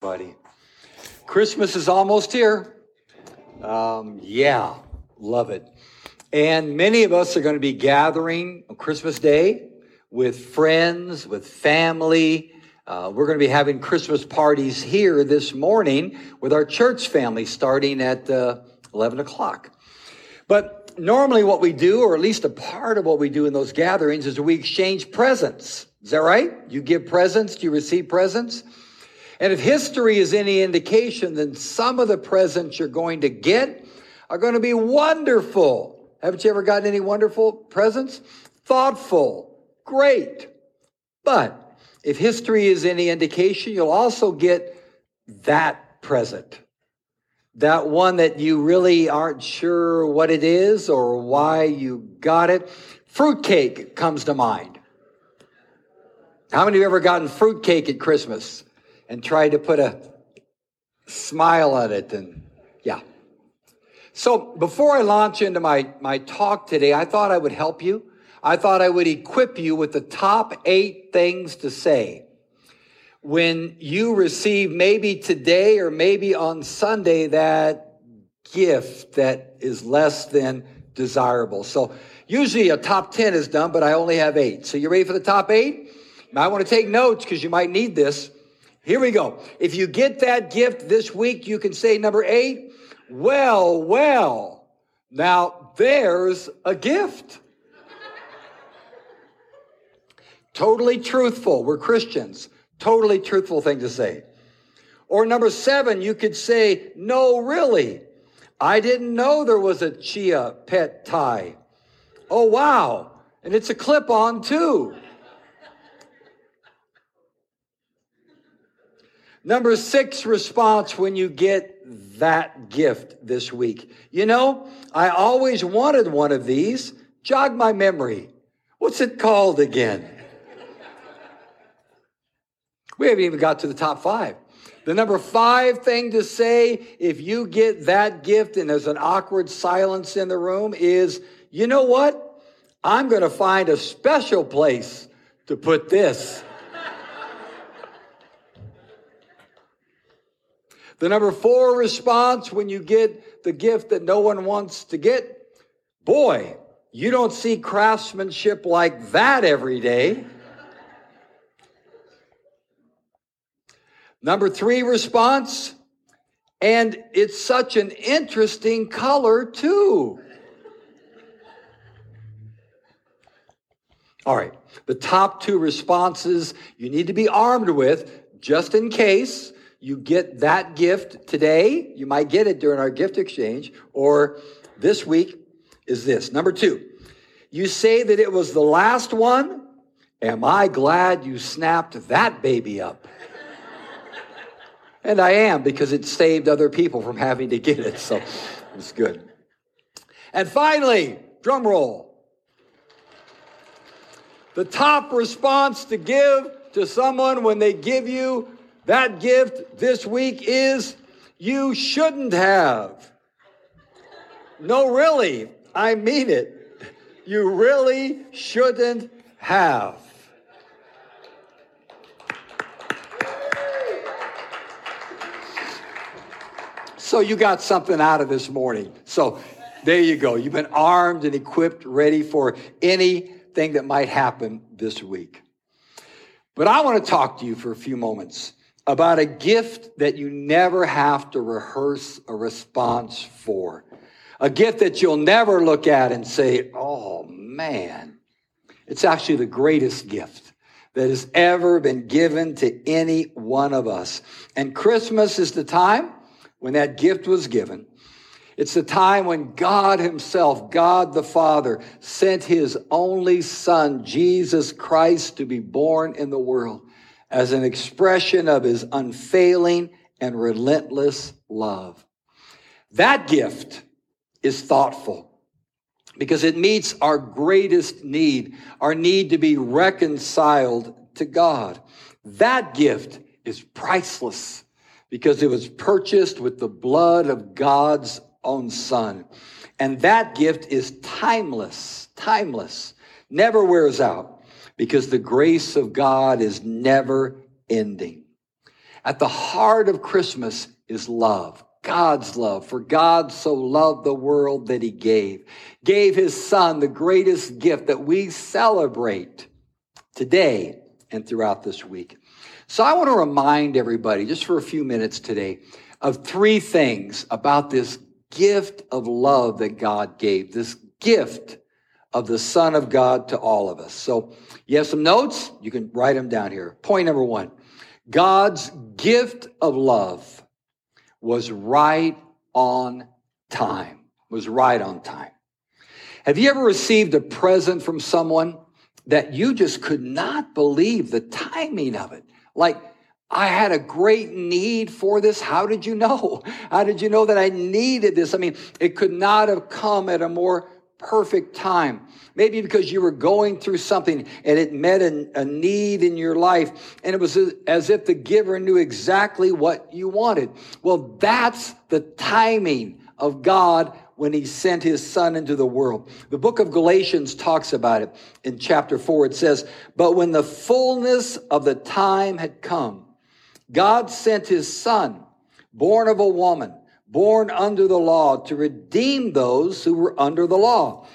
buddy. Christmas is almost here. Um, yeah, love it. And many of us are going to be gathering on Christmas Day with friends, with family. Uh, we're going to be having Christmas parties here this morning with our church family starting at uh, 11 o'clock. But normally, what we do, or at least a part of what we do in those gatherings, is we exchange presents. Is that right? You give presents, Do you receive presents. And if history is any indication, then some of the presents you're going to get are going to be wonderful. Haven't you ever gotten any wonderful presents? Thoughtful, great. But if history is any indication, you'll also get that present. That one that you really aren't sure what it is or why you got it. Fruitcake comes to mind. How many of you ever gotten fruitcake at Christmas and tried to put a smile on it? And yeah. So before I launch into my, my talk today, I thought I would help you. I thought I would equip you with the top eight things to say when you receive maybe today or maybe on Sunday that gift that is less than desirable. So usually a top 10 is done, but I only have eight. So you ready for the top eight? I want to take notes because you might need this. Here we go. If you get that gift this week, you can say number eight, well, well, now there's a gift. totally truthful. We're Christians. Totally truthful thing to say. Or number seven, you could say, no, really. I didn't know there was a chia pet tie. Oh, wow. And it's a clip on too. Number six response when you get that gift this week. You know, I always wanted one of these. Jog my memory. What's it called again? we haven't even got to the top five. The number five thing to say if you get that gift and there's an awkward silence in the room is, you know what? I'm going to find a special place to put this. The number four response when you get the gift that no one wants to get, boy, you don't see craftsmanship like that every day. Number three response, and it's such an interesting color too. All right, the top two responses you need to be armed with just in case you get that gift today. You might get it during our gift exchange or this week is this. Number two, you say that it was the last one. Am I glad you snapped that baby up? and I am because it saved other people from having to get it. So it's good. And finally, drum roll. The top response to give to someone when they give you that gift this week is you shouldn't have. No, really, I mean it. You really shouldn't have. So you got something out of this morning. So there you go. You've been armed and equipped, ready for anything that might happen this week. But I want to talk to you for a few moments about a gift that you never have to rehearse a response for. A gift that you'll never look at and say, oh man. It's actually the greatest gift that has ever been given to any one of us. And Christmas is the time when that gift was given. It's the time when God Himself, God the Father, sent His only Son, Jesus Christ, to be born in the world as an expression of his unfailing and relentless love. That gift is thoughtful because it meets our greatest need, our need to be reconciled to God. That gift is priceless because it was purchased with the blood of God's own son. And that gift is timeless, timeless, never wears out because the grace of God is never ending. At the heart of Christmas is love. God's love. For God so loved the world that he gave, gave his son the greatest gift that we celebrate today and throughout this week. So I want to remind everybody just for a few minutes today of three things about this gift of love that God gave, this gift of the Son of God to all of us. So you have some notes, you can write them down here. Point number one God's gift of love was right on time, was right on time. Have you ever received a present from someone that you just could not believe the timing of it? Like, I had a great need for this. How did you know? How did you know that I needed this? I mean, it could not have come at a more perfect time. Maybe because you were going through something and it met a, a, need in your life and it was as if the giver knew exactly what you wanted. Well, that's the timing of God when he sent his son into the world. The book of Galatians talks about it in chapter four. It says, but when the fullness of the time had come, God sent his son, born of a woman, born under the law, to redeem those who were under the law,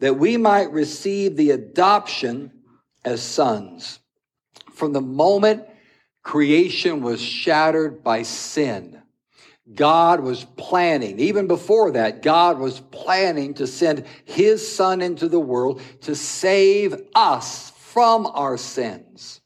that we might receive the adoption as sons. From the moment creation was shattered by sin, God was planning, even before that, God was planning to send his son into the world to save us from our sins.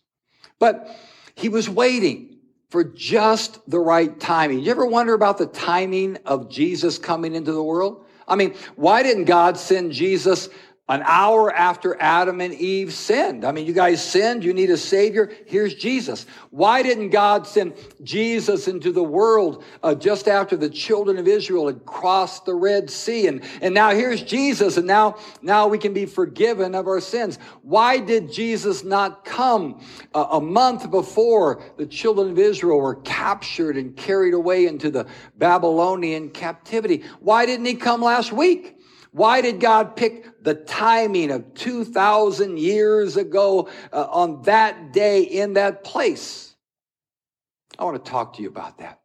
But he was waiting for just the right timing. You ever wonder about the timing of Jesus coming into the world? I mean, why didn't God send Jesus an hour after Adam and Eve sinned. I mean, you guys sinned. You need a savior. Here's Jesus. Why didn't God send Jesus into the world uh, just after the children of Israel had crossed the Red Sea? And, and now here's Jesus. And now, now we can be forgiven of our sins. Why did Jesus not come uh, a month before the children of Israel were captured and carried away into the Babylonian captivity? Why didn't he come last week? Why did God pick the timing of 2,000 years ago uh, on that day in that place? I want to talk to you about that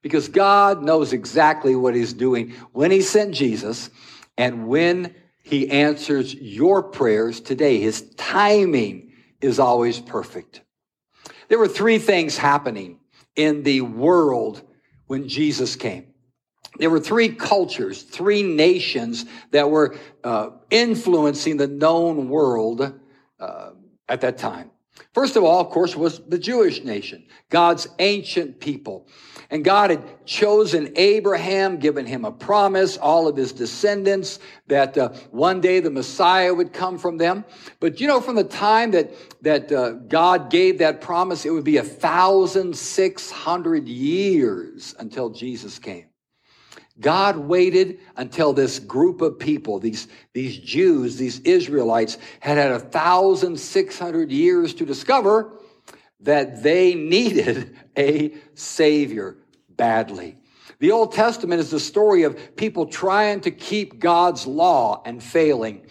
because God knows exactly what He's doing when He sent Jesus and when He answers your prayers today. His timing is always perfect. There were three things happening in the world when Jesus came there were three cultures, three nations that were uh, influencing the known world uh, at that time. First of all, of course, was the Jewish nation, God's ancient people. And God had chosen Abraham, given him a promise, all of his descendants, that uh, one day the Messiah would come from them. But you know, from the time that, that uh, God gave that promise, it would be a thousand six hundred years until Jesus came. God waited until this group of people, these, these Jews, these Israelites, had had a thousand six hundred years to discover that they needed a Savior badly. The Old Testament is the story of people trying to keep God's law and failing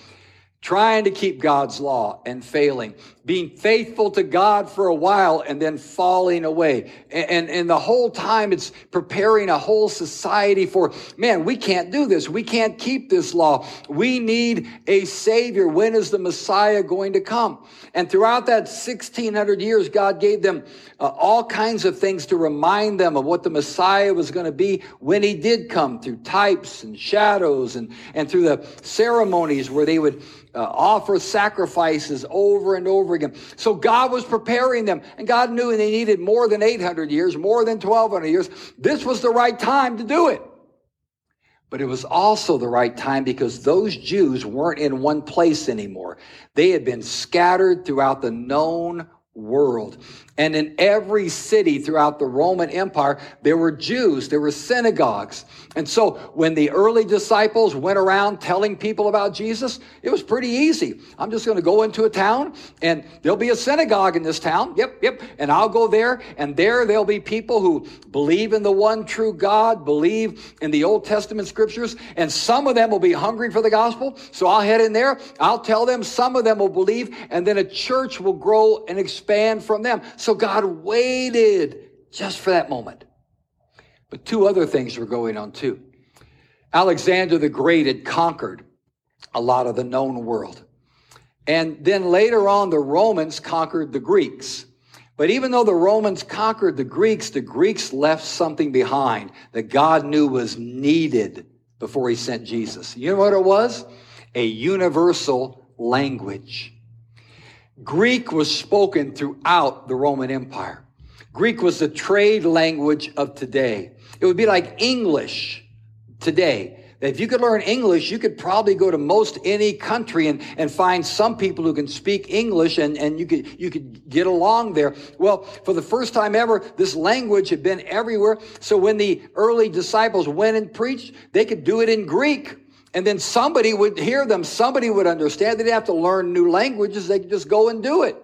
trying to keep God's law and failing, being faithful to God for a while and then falling away. And, and, and, the whole time it's preparing a whole society for, man, we can't do this. We can't keep this law. We need a savior. When is the Messiah going to come? And throughout that 1600 years, God gave them uh, all kinds of things to remind them of what the Messiah was going to be when he did come through types and shadows and, and through the ceremonies where they would uh, offer sacrifices over and over again. So God was preparing them, and God knew they needed more than 800 years, more than 1200 years. This was the right time to do it. But it was also the right time because those Jews weren't in one place anymore. They had been scattered throughout the known world. And in every city throughout the Roman Empire, there were Jews, there were synagogues. And so when the early disciples went around telling people about Jesus, it was pretty easy. I'm just going to go into a town and there'll be a synagogue in this town. Yep, yep. And I'll go there and there there'll be people who believe in the one true God, believe in the Old Testament scriptures, and some of them will be hungry for the gospel. So I'll head in there. I'll tell them some of them will believe and then a church will grow and expand from them. So God waited just for that moment. But two other things were going on too. Alexander the Great had conquered a lot of the known world. And then later on, the Romans conquered the Greeks. But even though the Romans conquered the Greeks, the Greeks left something behind that God knew was needed before he sent Jesus. You know what it was? A universal language. Greek was spoken throughout the Roman Empire. Greek was the trade language of today. It would be like English today. If you could learn English, you could probably go to most any country and, and find some people who can speak English and, and you could you could get along there. Well, for the first time ever, this language had been everywhere. So when the early disciples went and preached, they could do it in Greek. And then somebody would hear them, somebody would understand. They didn't have to learn new languages, they could just go and do it.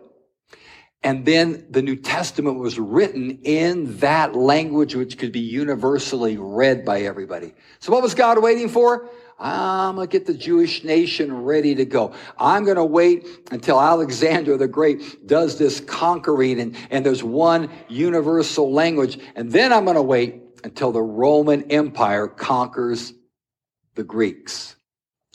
And then the New Testament was written in that language which could be universally read by everybody. So what was God waiting for? I'm going to get the Jewish nation ready to go. I'm going to wait until Alexander the Great does this conquering and, and there's one universal language. And then I'm going to wait until the Roman Empire conquers the Greeks.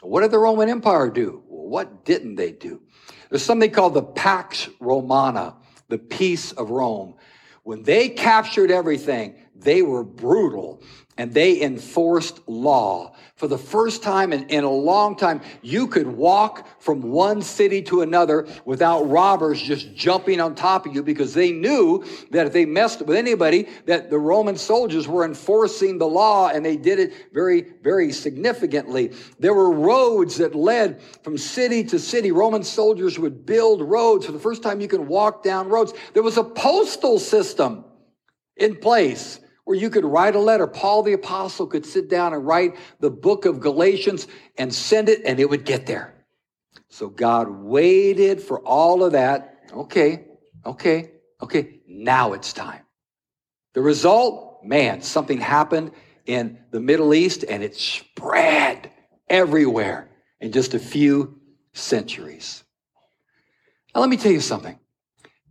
What did the Roman Empire do? What didn't they do? There's something called the Pax Romana, the peace of Rome. When they captured everything, they were brutal and they enforced law. For the first time in, in, a long time, you could walk from one city to another without robbers just jumping on top of you because they knew that if they messed with anybody, that the Roman soldiers were enforcing the law and they did it very, very significantly. There were roads that led from city to city. Roman soldiers would build roads. For the first time, you can walk down roads. There was a postal system in place where you could write a letter. Paul the apostle could sit down and write the book of Galatians and send it and it would get there. So God waited for all of that. Okay, okay, okay. Now it's time. The result, man, something happened in the Middle East and it spread everywhere in just a few centuries. Now, let me tell you something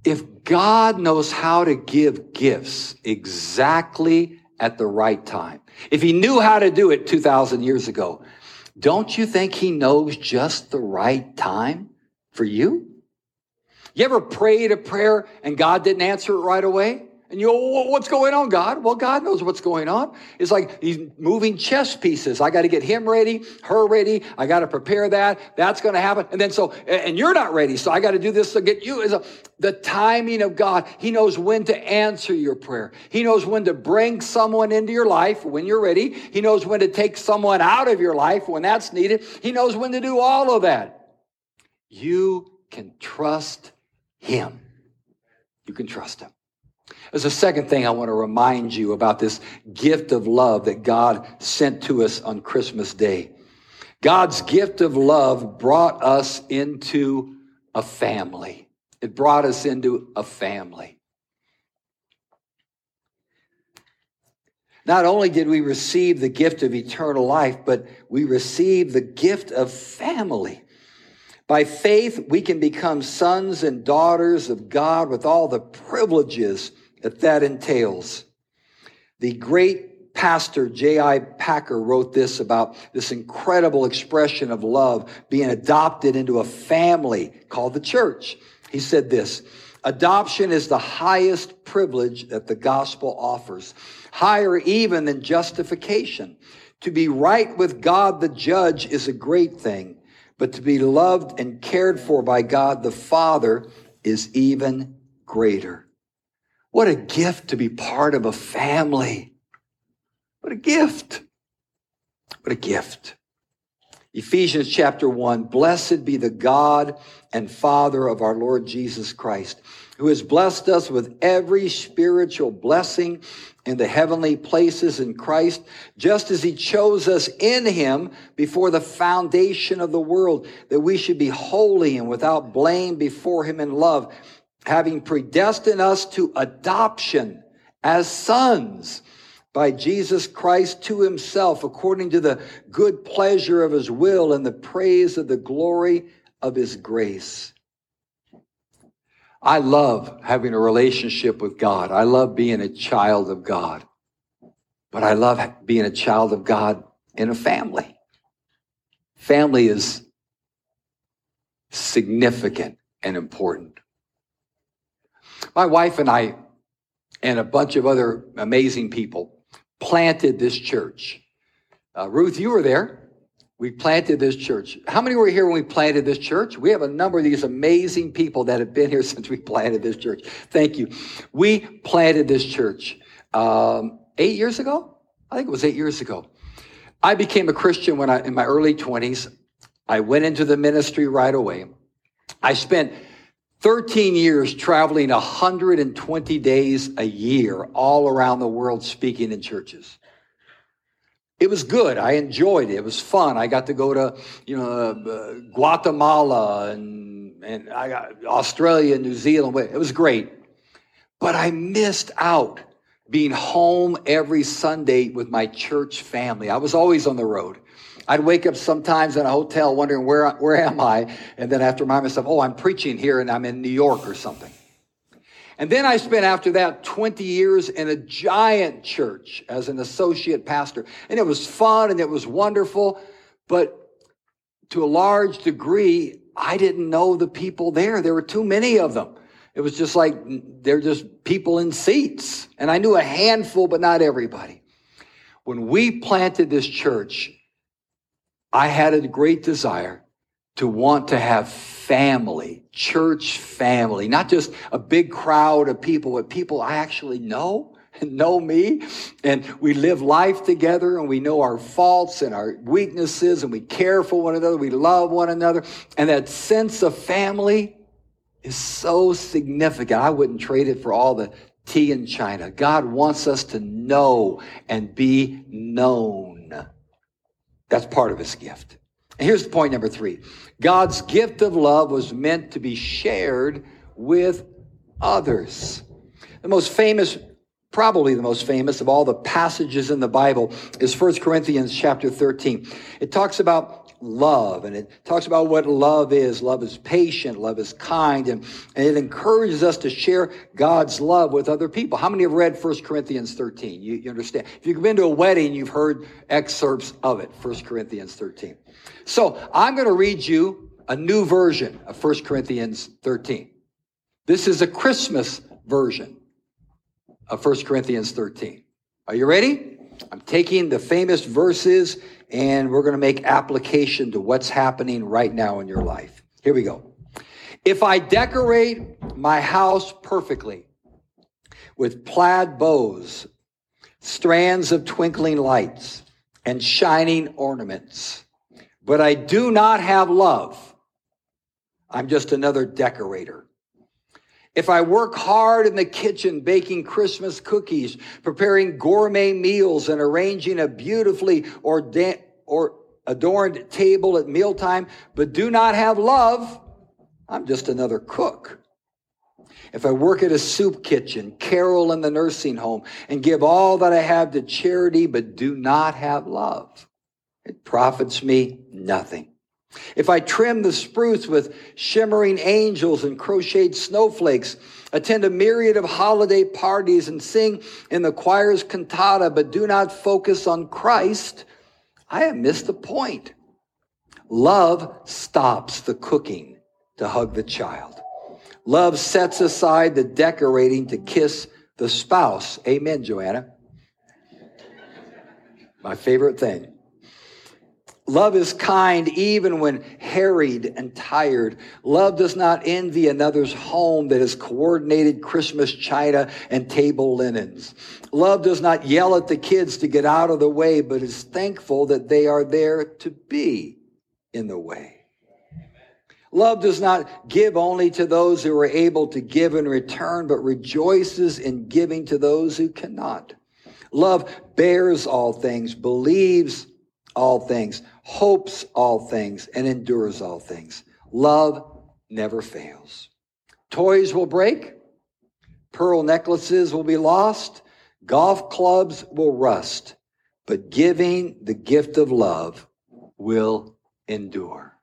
if God knows how to give gifts exactly at the right time, if he knew how to do it 2,000 years ago, don't you think he knows just the right time for you? You ever prayed a prayer and God didn't answer it right away? And you go, what's going on, God? Well, God knows what's going on. It's like he's moving chess pieces. I got to get him ready, her ready. I got to prepare that. That's going to happen. And then so, and you're not ready. So I got to do this to get you. Is the timing of God. He knows when to answer your prayer. He knows when to bring someone into your life when you're ready. He knows when to take someone out of your life when that's needed. He knows when to do all of that. You can trust him. You can trust him. There's a second thing I want to remind you about this gift of love that God sent to us on Christmas Day. God's gift of love brought us into a family. It brought us into a family. Not only did we receive the gift of eternal life, but we received the gift of family. By faith, we can become sons and daughters of God with all the privileges that that entails. The great pastor J.I. Packer wrote this about this incredible expression of love being adopted into a family called the church. He said this, adoption is the highest privilege that the gospel offers, higher even than justification. To be right with God the judge is a great thing, but to be loved and cared for by God the Father is even greater. What a gift to be part of a family. What a gift. What a gift. Ephesians chapter 1 Blessed be the God and Father of our Lord Jesus Christ, who has blessed us with every spiritual blessing in the heavenly places in Christ, just as he chose us in him before the foundation of the world, that we should be holy and without blame before him in love having predestined us to adoption as sons by Jesus Christ to himself, according to the good pleasure of his will and the praise of the glory of his grace. I love having a relationship with God. I love being a child of God. But I love being a child of God in a family. Family is significant and important. My wife and I, and a bunch of other amazing people, planted this church. Uh, Ruth, you were there. We planted this church. How many were here when we planted this church? We have a number of these amazing people that have been here since we planted this church. Thank you. We planted this church um, eight years ago. I think it was eight years ago. I became a Christian when I in my early twenties. I went into the ministry right away. I spent 13 years traveling 120 days a year all around the world speaking in churches it was good. I enjoyed it. It was fun. I got to go to, you know, uh, Guatemala and, and I got Australia, New Zealand. It was great. But I missed out being home every Sunday with my church family. I was always on the road. I'd wake up sometimes in a hotel wondering where, where am I? And then after remind myself, oh, I'm preaching here and I'm in New York or something. And then I spent after that 20 years in a giant church as an associate pastor. And it was fun and it was wonderful. But to a large degree, I didn't know the people there. There were too many of them. It was just like they're just people in seats. And I knew a handful, but not everybody. When we planted this church, I had a great desire to want to have family, church family, not just a big crowd of people, but people I actually know and know me. And we live life together and we know our faults and our weaknesses and we care for one another. We love one another. And that sense of family is so significant. I wouldn't trade it for all the tea in China. God wants us to know and be known. That's part of his gift. Here's point number three God's gift of love was meant to be shared with others. The most famous, probably the most famous of all the passages in the Bible is 1 Corinthians chapter 13. It talks about love and it talks about what love is. Love is patient, love is kind, and, and it encourages us to share God's love with other people. How many have read 1 Corinthians 13? You, you understand. If you've been to a wedding, you've heard excerpts of it, 1 Corinthians 13. So I'm going to read you a new version of 1 Corinthians 13. This is a Christmas version of 1 Corinthians 13. Are you ready? I'm taking the famous verses and we're going to make application to what's happening right now in your life. Here we go. If I decorate my house perfectly with plaid bows, strands of twinkling lights, and shining ornaments, but I do not have love, I'm just another decorator. If I work hard in the kitchen baking Christmas cookies, preparing gourmet meals, and arranging a beautifully orda- or adorned table at mealtime, but do not have love, I'm just another cook. If I work at a soup kitchen, carol in the nursing home, and give all that I have to charity, but do not have love, it profits me nothing. If I trim the spruce with shimmering angels and crocheted snowflakes, attend a myriad of holiday parties and sing in the choir's cantata, but do not focus on Christ, I have missed the point. Love stops the cooking to hug the child. Love sets aside the decorating to kiss the spouse. Amen, Joanna. My favorite thing. Love is kind even when harried and tired. Love does not envy another's home that has coordinated Christmas china and table linens. Love does not yell at the kids to get out of the way, but is thankful that they are there to be in the way. Love does not give only to those who are able to give in return, but rejoices in giving to those who cannot. Love bears all things, believes all things, hopes all things, and endures all things. Love never fails. Toys will break, pearl necklaces will be lost, golf clubs will rust, but giving the gift of love will endure.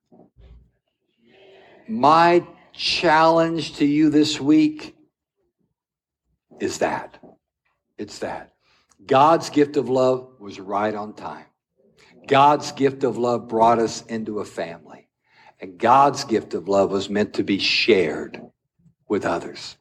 My challenge to you this week is that. It's that. God's gift of love was right on time. God's gift of love brought us into a family. And God's gift of love was meant to be shared with others.